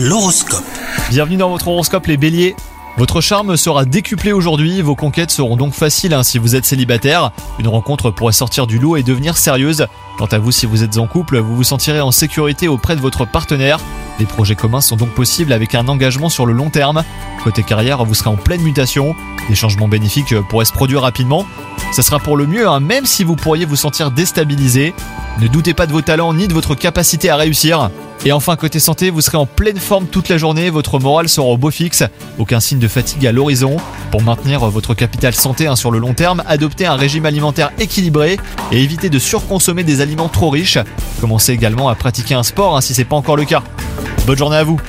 L'horoscope. Bienvenue dans votre horoscope les béliers. Votre charme sera décuplé aujourd'hui, vos conquêtes seront donc faciles hein, si vous êtes célibataire. Une rencontre pourrait sortir du lot et devenir sérieuse. Quant à vous, si vous êtes en couple, vous vous sentirez en sécurité auprès de votre partenaire. Des projets communs sont donc possibles avec un engagement sur le long terme. Côté carrière, vous serez en pleine mutation. Des changements bénéfiques pourraient se produire rapidement. Ça sera pour le mieux, hein, même si vous pourriez vous sentir déstabilisé. Ne doutez pas de vos talents ni de votre capacité à réussir. Et enfin, côté santé, vous serez en pleine forme toute la journée, votre morale sera au beau fixe, aucun signe de fatigue à l'horizon. Pour maintenir votre capital santé hein, sur le long terme, adoptez un régime alimentaire équilibré et évitez de surconsommer des aliments trop riches. Commencez également à pratiquer un sport hein, si c'est pas encore le cas. Bonne journée à vous